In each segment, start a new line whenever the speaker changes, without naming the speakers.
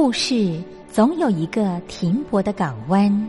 故事总有一个停泊的港湾。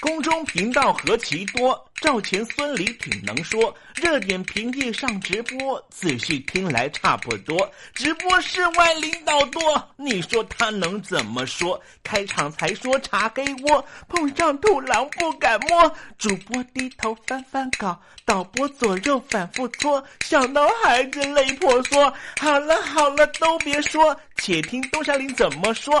宫中频道何其多，赵钱孙李挺能说。热点平地上直播，仔细听来差不多。直播室外领导多，你说他能怎么说？开场才说茶黑窝，碰上土狼不敢摸。主播低头翻翻稿，导播左右反复搓，想到孩子泪婆娑。好了好了，都别说，且听东山林怎么说。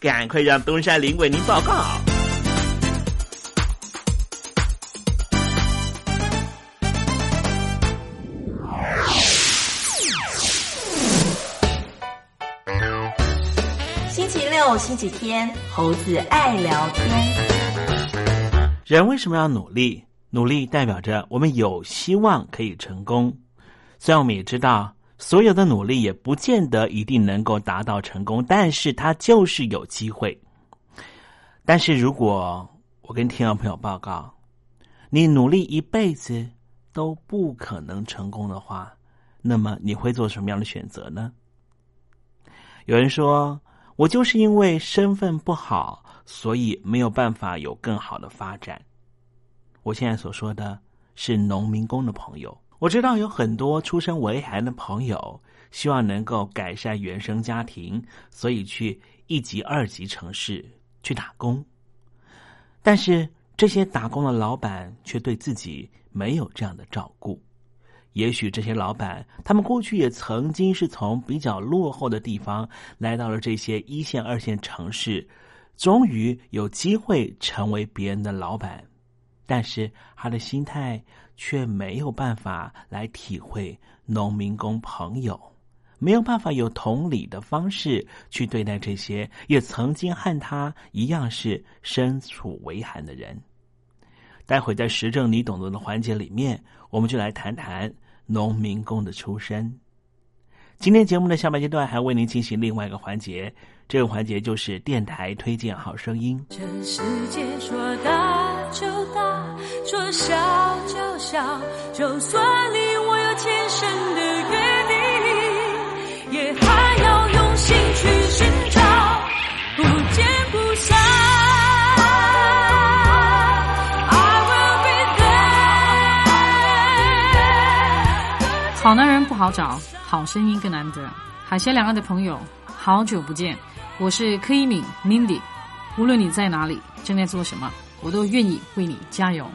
赶快让东山林为您报告。
星期六、星期天，猴子爱聊天。
人为什么要努力？努力代表着我们有希望可以成功。虽然我们也知道，所有的努力也不见得一定能够达到成功，但是它就是有机会。但是如果我跟听众朋友报告，你努力一辈子都不可能成功的话，那么你会做什么样的选择呢？有人说，我就是因为身份不好，所以没有办法有更好的发展。我现在所说的是农民工的朋友。我知道有很多出身为寒的朋友，希望能够改善原生家庭，所以去一级、二级城市去打工。但是这些打工的老板却对自己没有这样的照顾。也许这些老板，他们过去也曾经是从比较落后的地方来到了这些一线、二线城市，终于有机会成为别人的老板。但是他的心态却没有办法来体会农民工朋友，没有办法有同理的方式去对待这些也曾经和他一样是身处为寒的人。待会在时政你懂得的环节里面，我们就来谈谈农民工的出身。今天节目的下半阶段还为您进行另外一个环节，这个环节就是电台推荐好声音。
这世界说大就大，说笑就笑，就算离我有千山的约定，也还要用心去寻找，不见不散。
好男人不好找，好声音更难得。海峡两岸的朋友，好久不见，我是柯一敏 Mindy。无论你在哪里，正在做什么，我都愿意为你加油。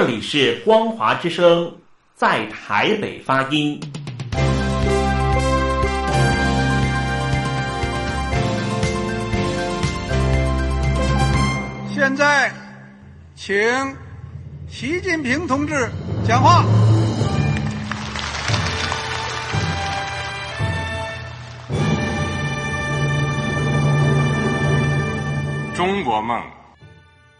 这里是光华之声，在台北发音。
现在，请习近平同志讲话。
中国梦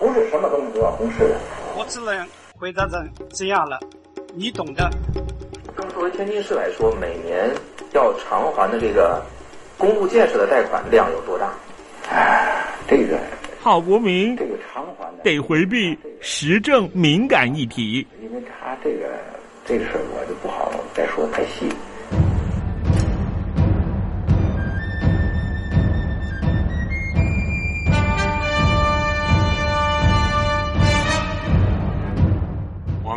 不是什么东西都要公示的。
我只能回答成这样了，你懂的。
那么作为天津市来说，每年要偿还的这个公路建设的贷款量有多大？哎，这个
郝国民
这个偿还的
得回避时政敏感议题。
因为他这个这个事儿，我就不好再说太细。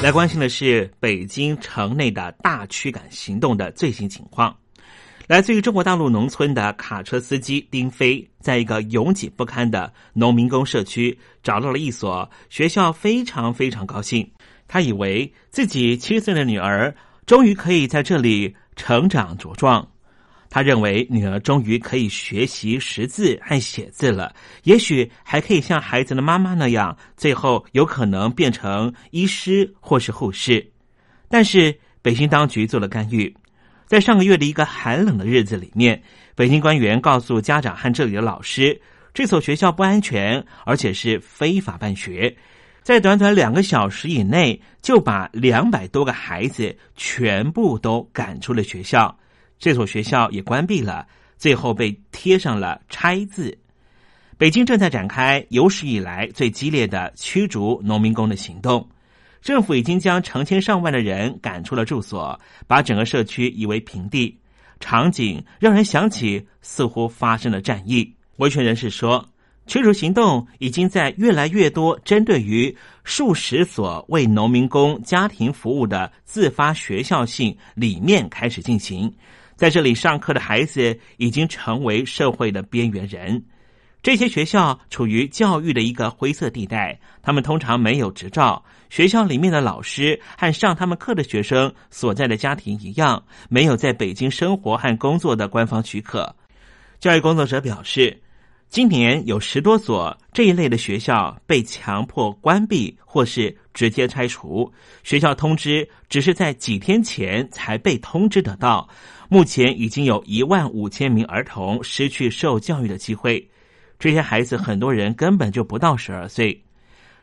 来关心的是北京城内的大驱赶行动的最新情况。来自于中国大陆农村的卡车司机丁飞，在一个拥挤不堪的农民工社区找到了一所学校，非常非常高兴。他以为自己七岁的女儿终于可以在这里成长茁壮。他认为女儿终于可以学习识字和写字了，也许还可以像孩子的妈妈那样，最后有可能变成医师或是护士。但是北京当局做了干预。在上个月的一个寒冷的日子里面，北京官员告诉家长和这里的老师，这所学校不安全，而且是非法办学。在短短两个小时以内，就把两百多个孩子全部都赶出了学校。这所学校也关闭了，最后被贴上了拆字。北京正在展开有史以来最激烈的驱逐农民工的行动。政府已经将成千上万的人赶出了住所，把整个社区夷为平地，场景让人想起似乎发生了战役。维权人士说，驱逐行动已经在越来越多针对于数十所为农民工家庭服务的自发学校性里面开始进行，在这里上课的孩子已经成为社会的边缘人。这些学校处于教育的一个灰色地带，他们通常没有执照。学校里面的老师和上他们课的学生所在的家庭一样，没有在北京生活和工作的官方许可。教育工作者表示，今年有十多所这一类的学校被强迫关闭或是直接拆除。学校通知只是在几天前才被通知得到。目前已经有一万五千名儿童失去受教育的机会。这些孩子很多人根本就不到十二岁。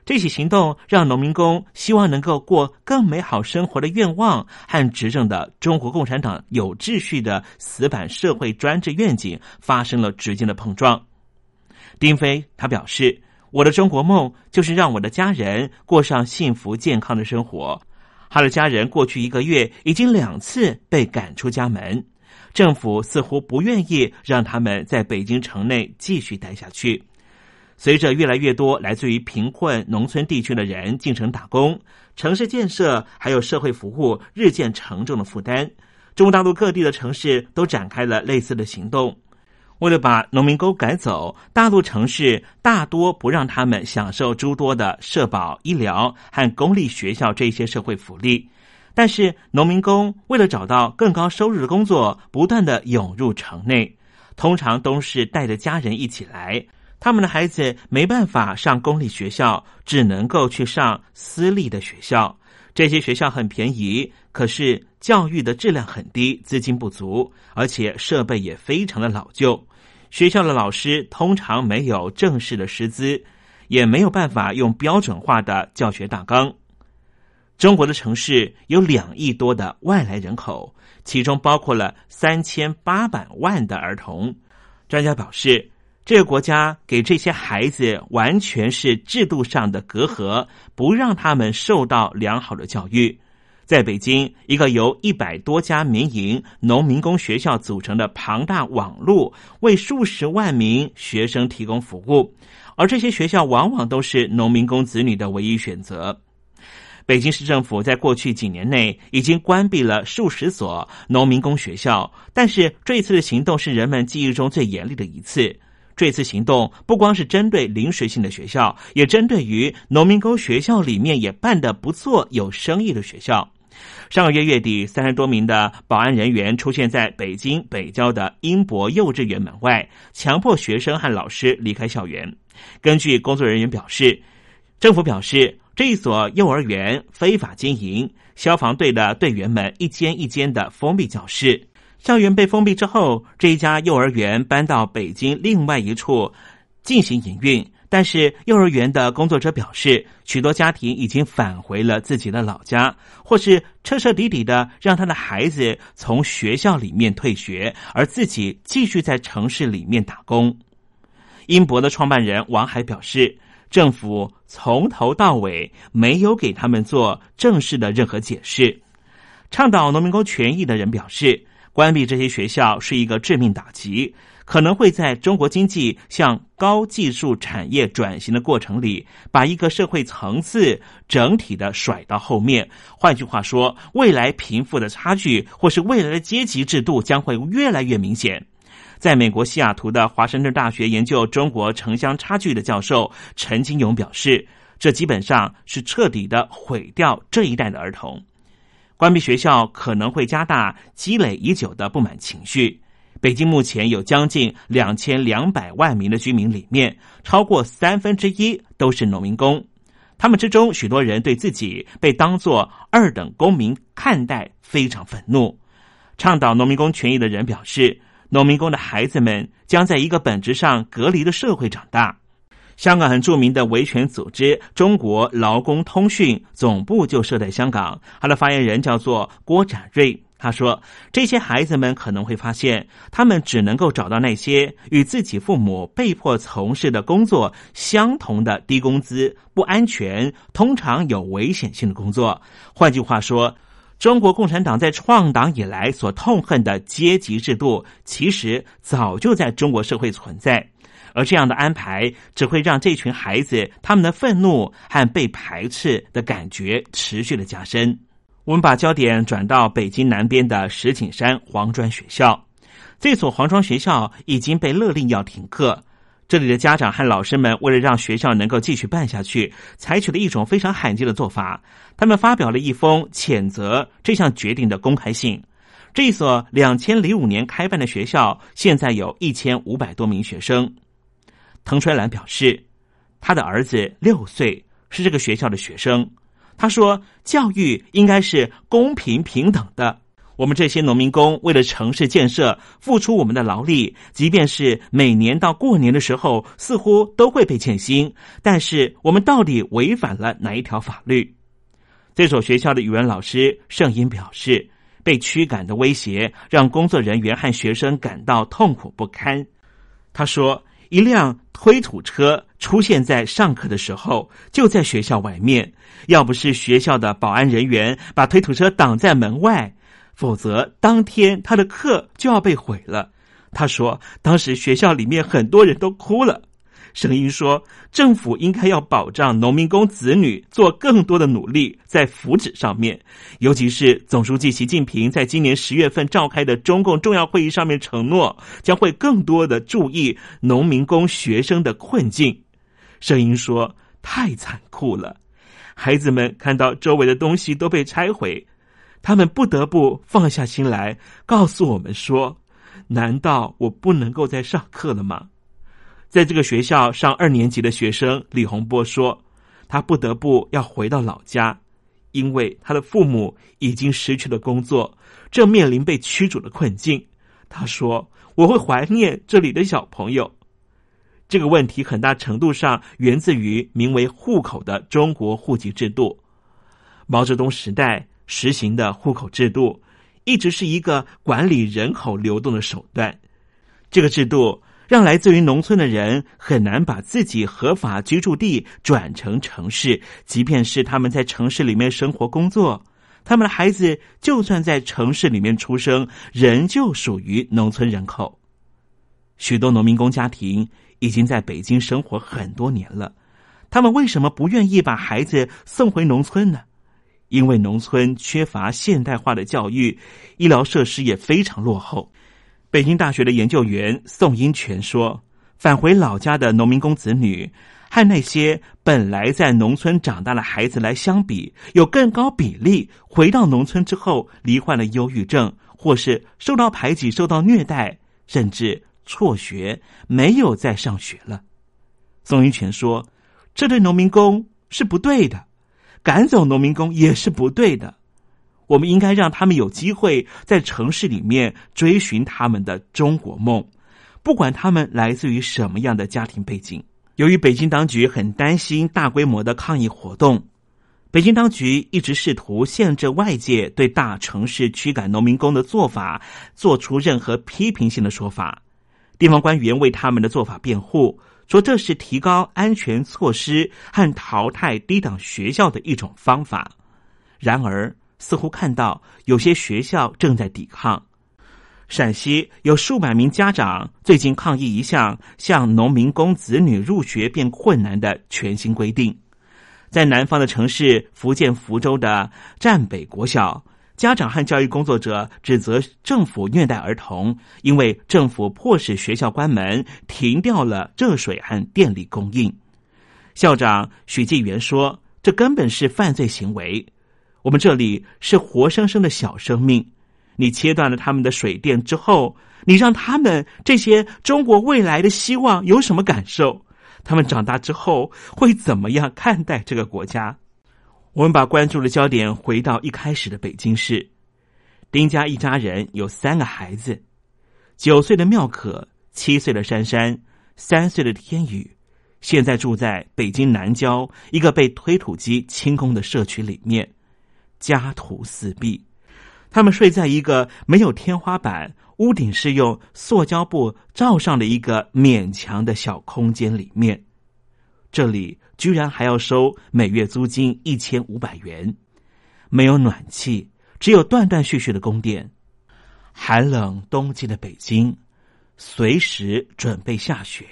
这起行动让农民工希望能够过更美好生活的愿望和执政的中国共产党有秩序的死板社会专制愿景发生了直接的碰撞。丁飞他表示：“我的中国梦就是让我的家人过上幸福健康的生活。”他的家人过去一个月已经两次被赶出家门。政府似乎不愿意让他们在北京城内继续待下去。随着越来越多来自于贫困农村地区的人进城打工，城市建设还有社会服务日渐沉重的负担，中国大陆各地的城市都展开了类似的行动。为了把农民工赶走，大陆城市大多不让他们享受诸多的社保、医疗和公立学校这些社会福利。但是，农民工为了找到更高收入的工作，不断的涌入城内，通常都是带着家人一起来。他们的孩子没办法上公立学校，只能够去上私立的学校。这些学校很便宜，可是教育的质量很低，资金不足，而且设备也非常的老旧。学校的老师通常没有正式的师资，也没有办法用标准化的教学大纲。中国的城市有两亿多的外来人口，其中包括了三千八百万的儿童。专家表示，这个国家给这些孩子完全是制度上的隔阂，不让他们受到良好的教育。在北京，一个由一百多家民营农民工学校组成的庞大网络，为数十万名学生提供服务，而这些学校往往都是农民工子女的唯一选择。北京市政府在过去几年内已经关闭了数十所农民工学校，但是这一次的行动是人们记忆中最严厉的一次。这次行动不光是针对临时性的学校，也针对于农民工学校里面也办得不错、有生意的学校。上个月月底，三十多名的保安人员出现在北京北郊的英博幼稚园门外，强迫学生和老师离开校园。根据工作人员表示，政府表示。这一所幼儿园非法经营，消防队的队员们一间一间的封闭教室。校园被封闭之后，这一家幼儿园搬到北京另外一处进行营运。但是幼儿园的工作者表示，许多家庭已经返回了自己的老家，或是彻彻底底的让他的孩子从学校里面退学，而自己继续在城市里面打工。英博的创办人王海表示，政府从头到尾没有给他们做正式的任何解释。倡导农民工权益的人表示，关闭这些学校是一个致命打击，可能会在中国经济向高技术产业转型的过程里，把一个社会层次整体的甩到后面。换句话说，未来贫富的差距或是未来的阶级制度将会越来越明显。在美国西雅图的华盛顿大学研究中国城乡差距的教授陈金勇表示，这基本上是彻底的毁掉这一代的儿童。关闭学校可能会加大积累已久的不满情绪。北京目前有将近两千两百万名的居民，里面超过三分之一都是农民工。他们之中，许多人对自己被当作二等公民看待非常愤怒。倡导农民工权益的人表示。农民工的孩子们将在一个本质上隔离的社会长大。香港很著名的维权组织中国劳工通讯总部就设在香港，他的发言人叫做郭展瑞。他说：“这些孩子们可能会发现，他们只能够找到那些与自己父母被迫从事的工作相同的低工资、不安全、通常有危险性的工作。换句话说。”中国共产党在创党以来所痛恨的阶级制度，其实早就在中国社会存在，而这样的安排只会让这群孩子他们的愤怒和被排斥的感觉持续的加深。我们把焦点转到北京南边的石景山黄庄学校，这所黄庄学校已经被勒令要停课。这里的家长和老师们为了让学校能够继续办下去，采取了一种非常罕见的做法。他们发表了一封谴责这项决定的公开信。这所两千零五年开办的学校，现在有一千五百多名学生。滕春兰表示，他的儿子六岁，是这个学校的学生。他说：“教育应该是公平平等的。”我们这些农民工为了城市建设付出我们的劳力，即便是每年到过年的时候，似乎都会被欠薪。但是我们到底违反了哪一条法律？这所学校的语文老师盛英表示，被驱赶的威胁让工作人员和学生感到痛苦不堪。他说：“一辆推土车出现在上课的时候，就在学校外面。要不是学校的保安人员把推土车挡在门外。”否则，当天他的课就要被毁了。他说，当时学校里面很多人都哭了。声音说，政府应该要保障农民工子女做更多的努力，在福祉上面。尤其是总书记习近平在今年十月份召开的中共重要会议上面承诺，将会更多的注意农民工学生的困境。声音说，太残酷了，孩子们看到周围的东西都被拆毁。他们不得不放下心来，告诉我们说：“难道我不能够再上课了吗？”在这个学校上二年级的学生李洪波说：“他不得不要回到老家，因为他的父母已经失去了工作，正面临被驱逐的困境。”他说：“我会怀念这里的小朋友。”这个问题很大程度上源自于名为“户口”的中国户籍制度。毛泽东时代。实行的户口制度一直是一个管理人口流动的手段。这个制度让来自于农村的人很难把自己合法居住地转成城市，即便是他们在城市里面生活工作，他们的孩子就算在城市里面出生，仍旧属于农村人口。许多农民工家庭已经在北京生活很多年了，他们为什么不愿意把孩子送回农村呢？因为农村缺乏现代化的教育，医疗设施也非常落后。北京大学的研究员宋英全说：“返回老家的农民工子女，和那些本来在农村长大的孩子来相比，有更高比例回到农村之后罹患了忧郁症，或是受到排挤、受到虐待，甚至辍学，没有再上学了。”宋英全说：“这对农民工是不对的。”赶走农民工也是不对的，我们应该让他们有机会在城市里面追寻他们的中国梦，不管他们来自于什么样的家庭背景。由于北京当局很担心大规模的抗议活动，北京当局一直试图限制外界对大城市驱赶农民工的做法做出任何批评性的说法。地方官员为他们的做法辩护，说这是提高安全措施和淘汰低档学校的一种方法。然而，似乎看到有些学校正在抵抗。陕西有数百名家长最近抗议一项向农民工子女入学变困难的全新规定。在南方的城市福建福州的占北国小，家长和教育工作者指责政府虐待儿童，因为政府迫使学校关门，停掉了热水和电力供应。校长许继元说：“这根本是犯罪行为。我们这里是活生生的小生命。”你切断了他们的水电之后，你让他们这些中国未来的希望有什么感受？他们长大之后会怎么样看待这个国家？我们把关注的焦点回到一开始的北京市，丁家一家人有三个孩子：九岁的妙可，七岁的珊珊，三岁的天宇。现在住在北京南郊一个被推土机清空的社区里面，家徒四壁。他们睡在一个没有天花板、屋顶是用塑胶布罩上的一个勉强的小空间里面，这里居然还要收每月租金一千五百元，没有暖气，只有断断续续的供电。寒冷冬季的北京，随时准备下雪。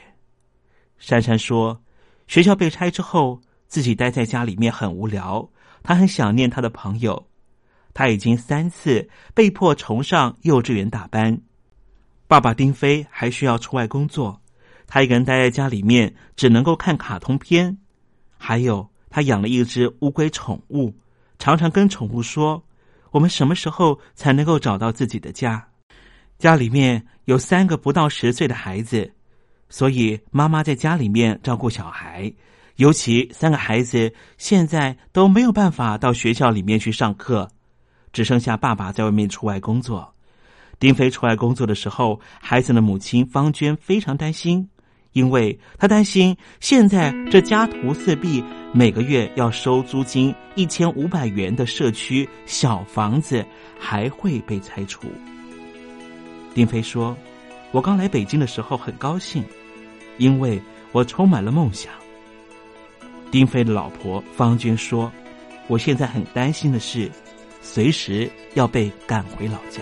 珊珊说：“学校被拆之后，自己待在家里面很无聊，他很想念他的朋友。”他已经三次被迫重上幼稚园大班，爸爸丁飞还需要出外工作，他一个人待在家里面，只能够看卡通片。还有，他养了一只乌龟宠物，常常跟宠物说：“我们什么时候才能够找到自己的家？”家里面有三个不到十岁的孩子，所以妈妈在家里面照顾小孩，尤其三个孩子现在都没有办法到学校里面去上课。只剩下爸爸在外面出外工作。丁飞出外工作的时候，孩子的母亲方娟非常担心，因为她担心现在这家徒四壁、每个月要收租金一千五百元的社区小房子还会被拆除。丁飞说：“我刚来北京的时候很高兴，因为我充满了梦想。”丁飞的老婆方娟说：“我现在很担心的是。”随时要被赶回老家。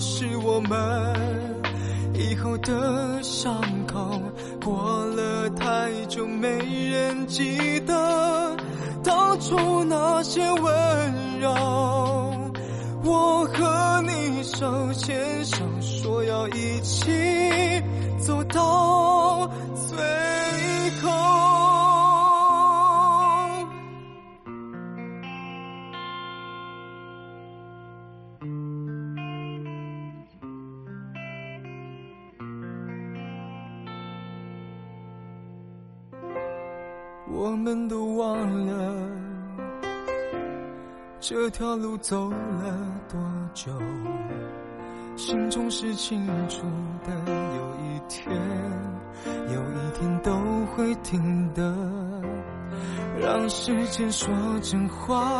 是我们以后的伤口，过了太久没人记得当初那些温柔。我和你手牵手，说要一起走到最这条路走了多久，心中是清楚的。有一天，有一天都会停的。让时间说真话，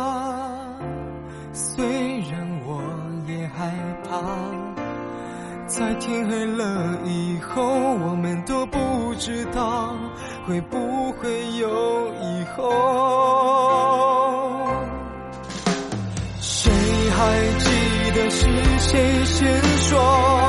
虽然我也害怕。在天黑了以后，我们都不知道会不会有以后。还记得是谁先说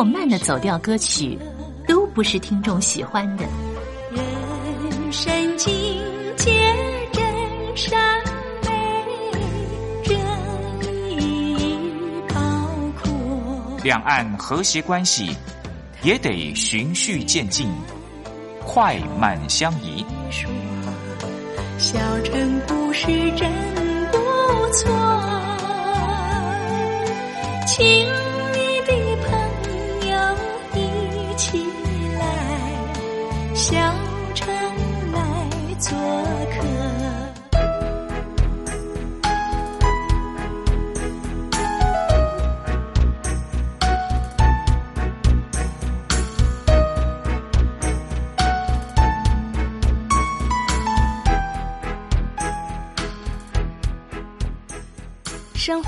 或慢的走调歌曲，都不是听众喜欢的。
人生境界真善美，真意包括。
两岸和谐关系也得循序渐进，快慢相宜。
小城故事真不错，请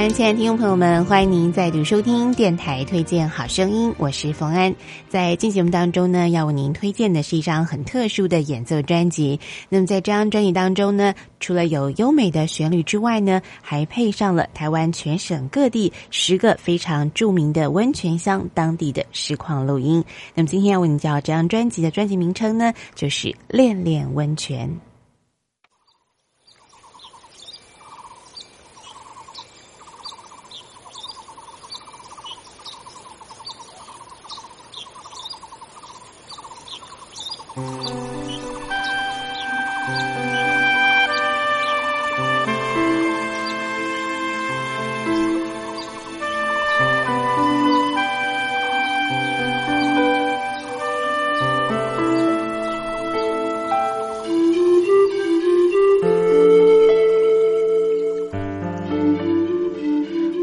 安，亲爱的听众朋友们，欢迎您再度收听电台推荐好声音，我是冯安。在进节目当中呢，要为您推荐的是一张很特殊的演奏专辑。那么在这张专辑当中呢，除了有优美的旋律之外呢，还配上了台湾全省各地十个非常著名的温泉乡当地的实况录音。那么今天要为您介绍这张专辑的专辑名称呢，就是《恋恋温泉》。Oh.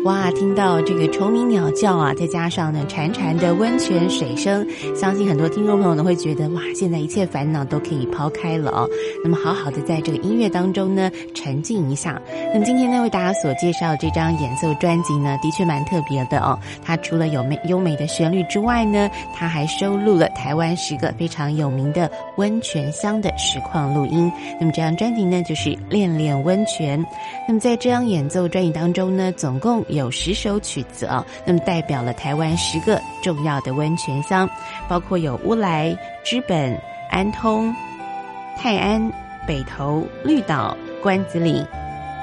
哇，听到这个虫鸣鸟叫啊，再加上呢潺潺的温泉水声，相信很多听众朋友呢会觉得哇，现在一切烦恼都可以抛开了哦。那么好好的在这个音乐当中呢沉浸一下。那么今天呢为大家所介绍这张演奏专辑呢，的确蛮特别的哦。它除了有美优美的旋律之外呢，它还收录了台湾十个非常有名的温泉乡的实况录音。那么这张专辑呢就是《恋恋温泉》。那么在这张演奏专辑当中呢，总共有十首曲子哦，那么代表了台湾十个重要的温泉乡，包括有乌来、知本、安通、泰安、北投、绿岛、关子岭。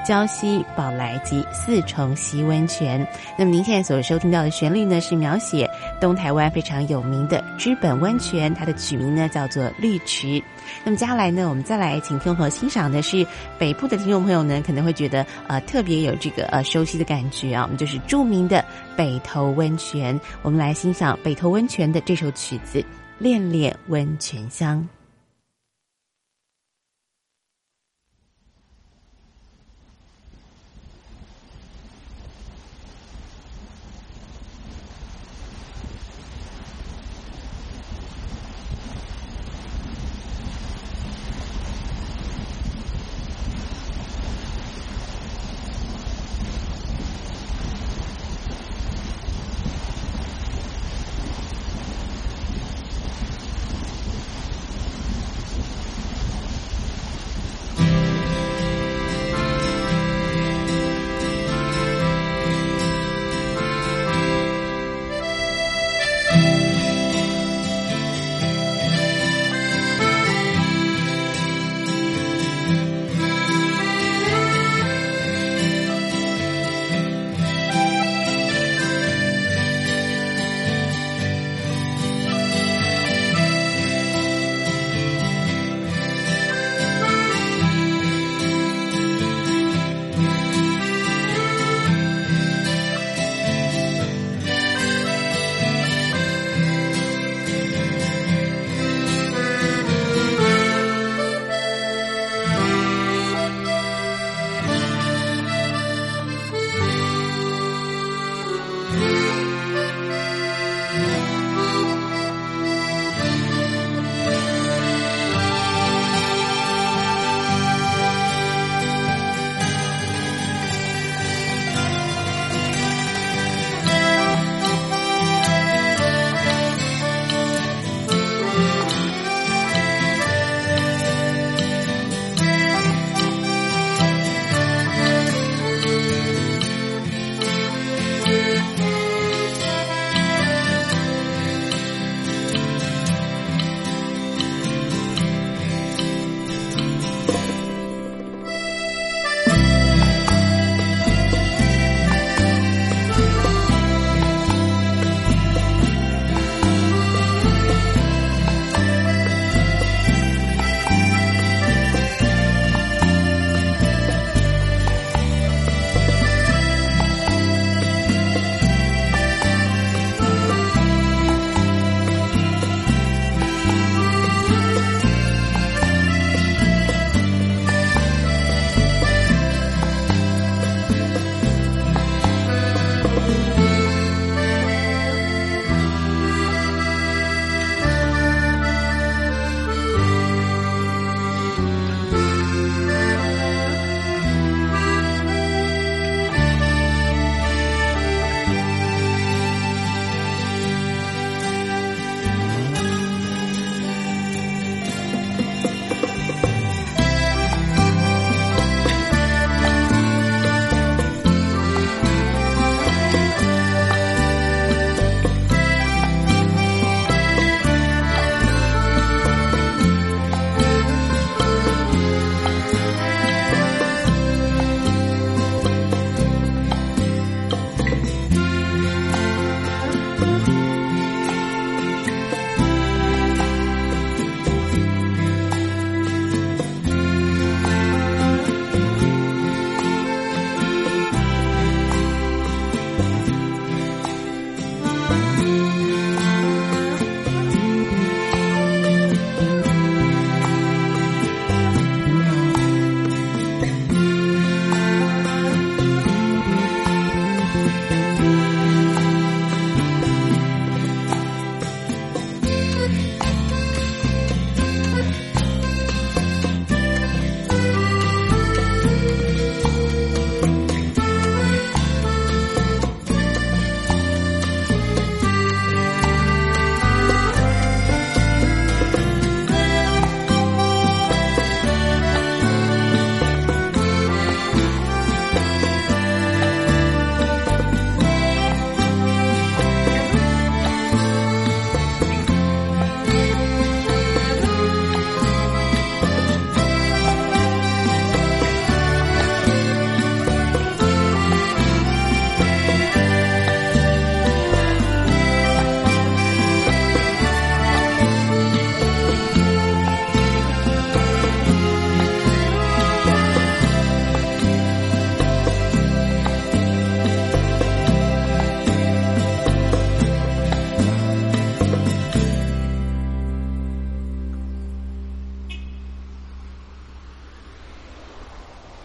礁溪、宝来及四重溪温泉。那么您现在所收听到的旋律呢，是描写东台湾非常有名的知本温泉，它的取名呢叫做绿池。那么接下来呢，我们再来请听众朋友欣赏的是北部的听众朋友呢，可能会觉得呃特别有这个呃熟悉的感觉啊，我们就是著名的北投温泉。我们来欣赏北投温泉的这首曲子《恋恋温泉乡》。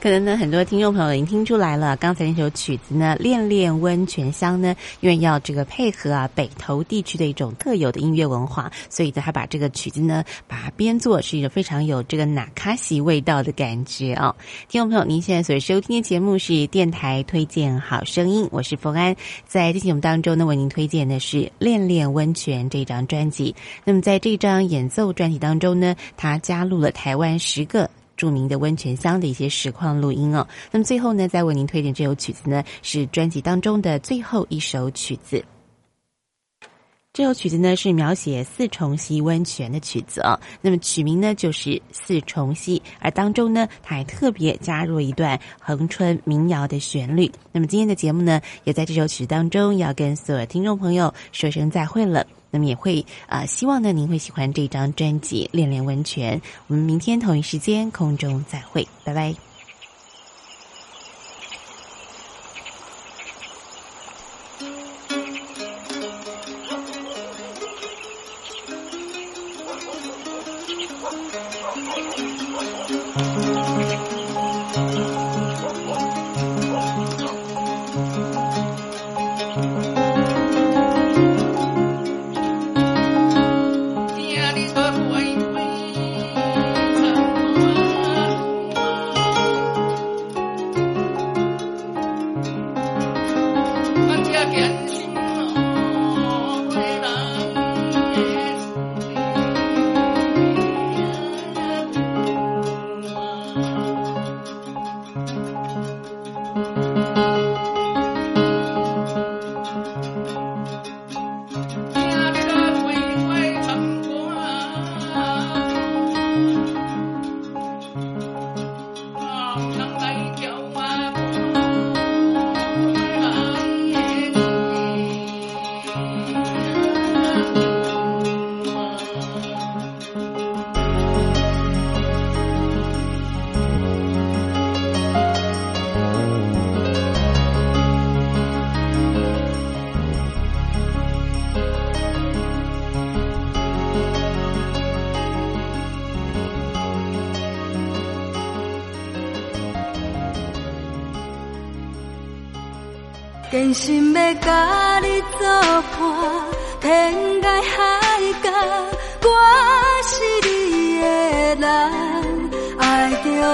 可能呢，很多听众朋友已经听出来了，刚才那首曲子呢，《恋恋温泉乡》呢，因为要这个配合啊北投地区的一种特有的音乐文化，所以呢，他把这个曲子呢，把它编作是一个非常有这个纳卡西味道的感觉啊。听众朋友，您现在所收听的节目是电台推荐好声音，我是冯安，在这节目当中呢，为您推荐的是《恋恋温泉》这张专辑。那么在这张演奏专辑当中呢，他加入了台湾十个。著名的温泉乡的一些实况录音哦。那么最后呢，再为您推荐这首曲子呢，是专辑当中的最后一首曲子。这首曲子呢是描写四重溪温泉的曲子哦。那么曲名呢就是四重溪，而当中呢，它还特别加入一段恒春民谣的旋律。那么今天的节目呢，也在这首曲子当中要跟所有听众朋友说声再会了。那么也会啊，希望呢您会喜欢这张专辑《恋恋温泉》。我们明天同一时间空中再会，拜拜。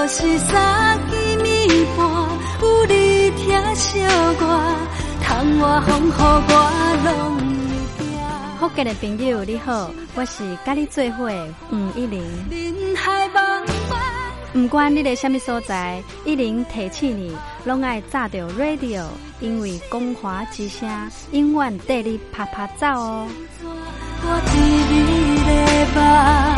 是三更暝半，有你疼惜我，窗外风雨我拢。
福建的朋友你好，我是甲你做伙吴一玲。不管你在什么所在，一玲提起你，拢爱炸着 radio。因为光华之声永远带你啪啪走哦。
我一日的吧，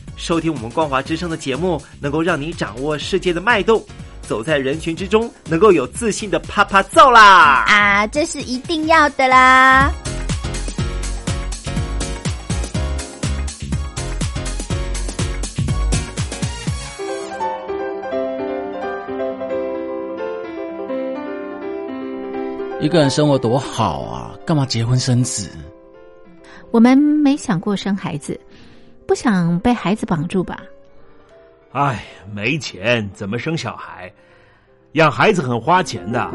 收听我们光华之声的节目，能够让你掌握世界的脉动，走在人群之中，能够有自信的啪啪揍啦！
啊，这是一定要的啦！
一个人生活多好啊，干嘛结婚生子？
我们没想过生孩子。不想被孩子绑住吧？
哎，没钱怎么生小孩？养孩子很花钱的。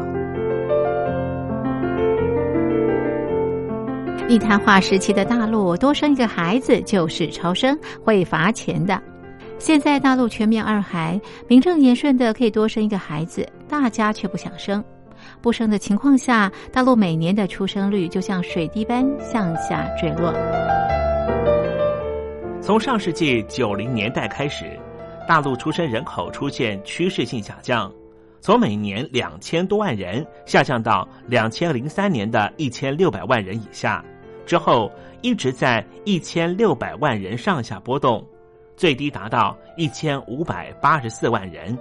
一谈话时期的大陆，多生一个孩子就是超生，会罚钱的。现在大陆全面二孩，名正言顺的可以多生一个孩子，大家却不想生。不生的情况下，大陆每年的出生率就像水滴般向下坠落。
从上世纪九零年代开始，大陆出生人口出现趋势性下降，从每年两千多万人下降到两千零三年的一千六百万人以下，之后一直在一千六百万人上下波动，最低达到一千五百八十四万人。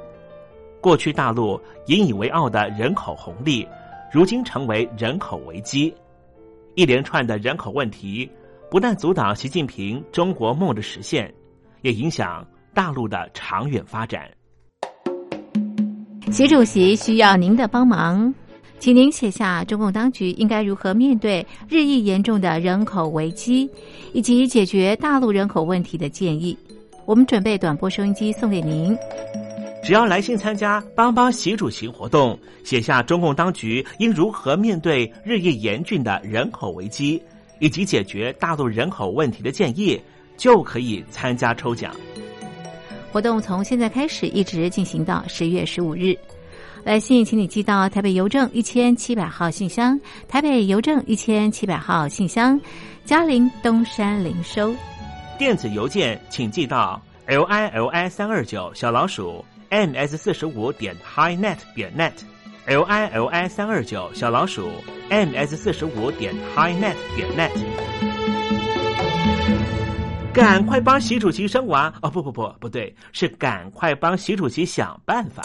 过去大陆引以为傲的人口红利，如今成为人口危机，一连串的人口问题。不但阻挡习近平中国梦的实现，也影响大陆的长远发展。
习主席需要您的帮忙，请您写下中共当局应该如何面对日益严重的人口危机，以及解决大陆人口问题的建议。我们准备短波收音机送给您。
只要来信参加帮帮习主席活动，写下中共当局应如何面对日益严峻的人口危机。以及解决大陆人口问题的建议，就可以参加抽奖。
活动从现在开始一直进行到十月十五日。来信请你寄到台北邮政一千七百号信箱，台北邮政一千七百号信箱，嘉陵东山零收。
电子邮件请寄到 l i l i 三二九小老鼠 m s 四十五点 highnet 点 net。L i l i 三二九小老鼠 m s 四十五点 highnet 点 net，赶快帮习主席生娃哦！不不不，不对，是赶快帮习主席想办法。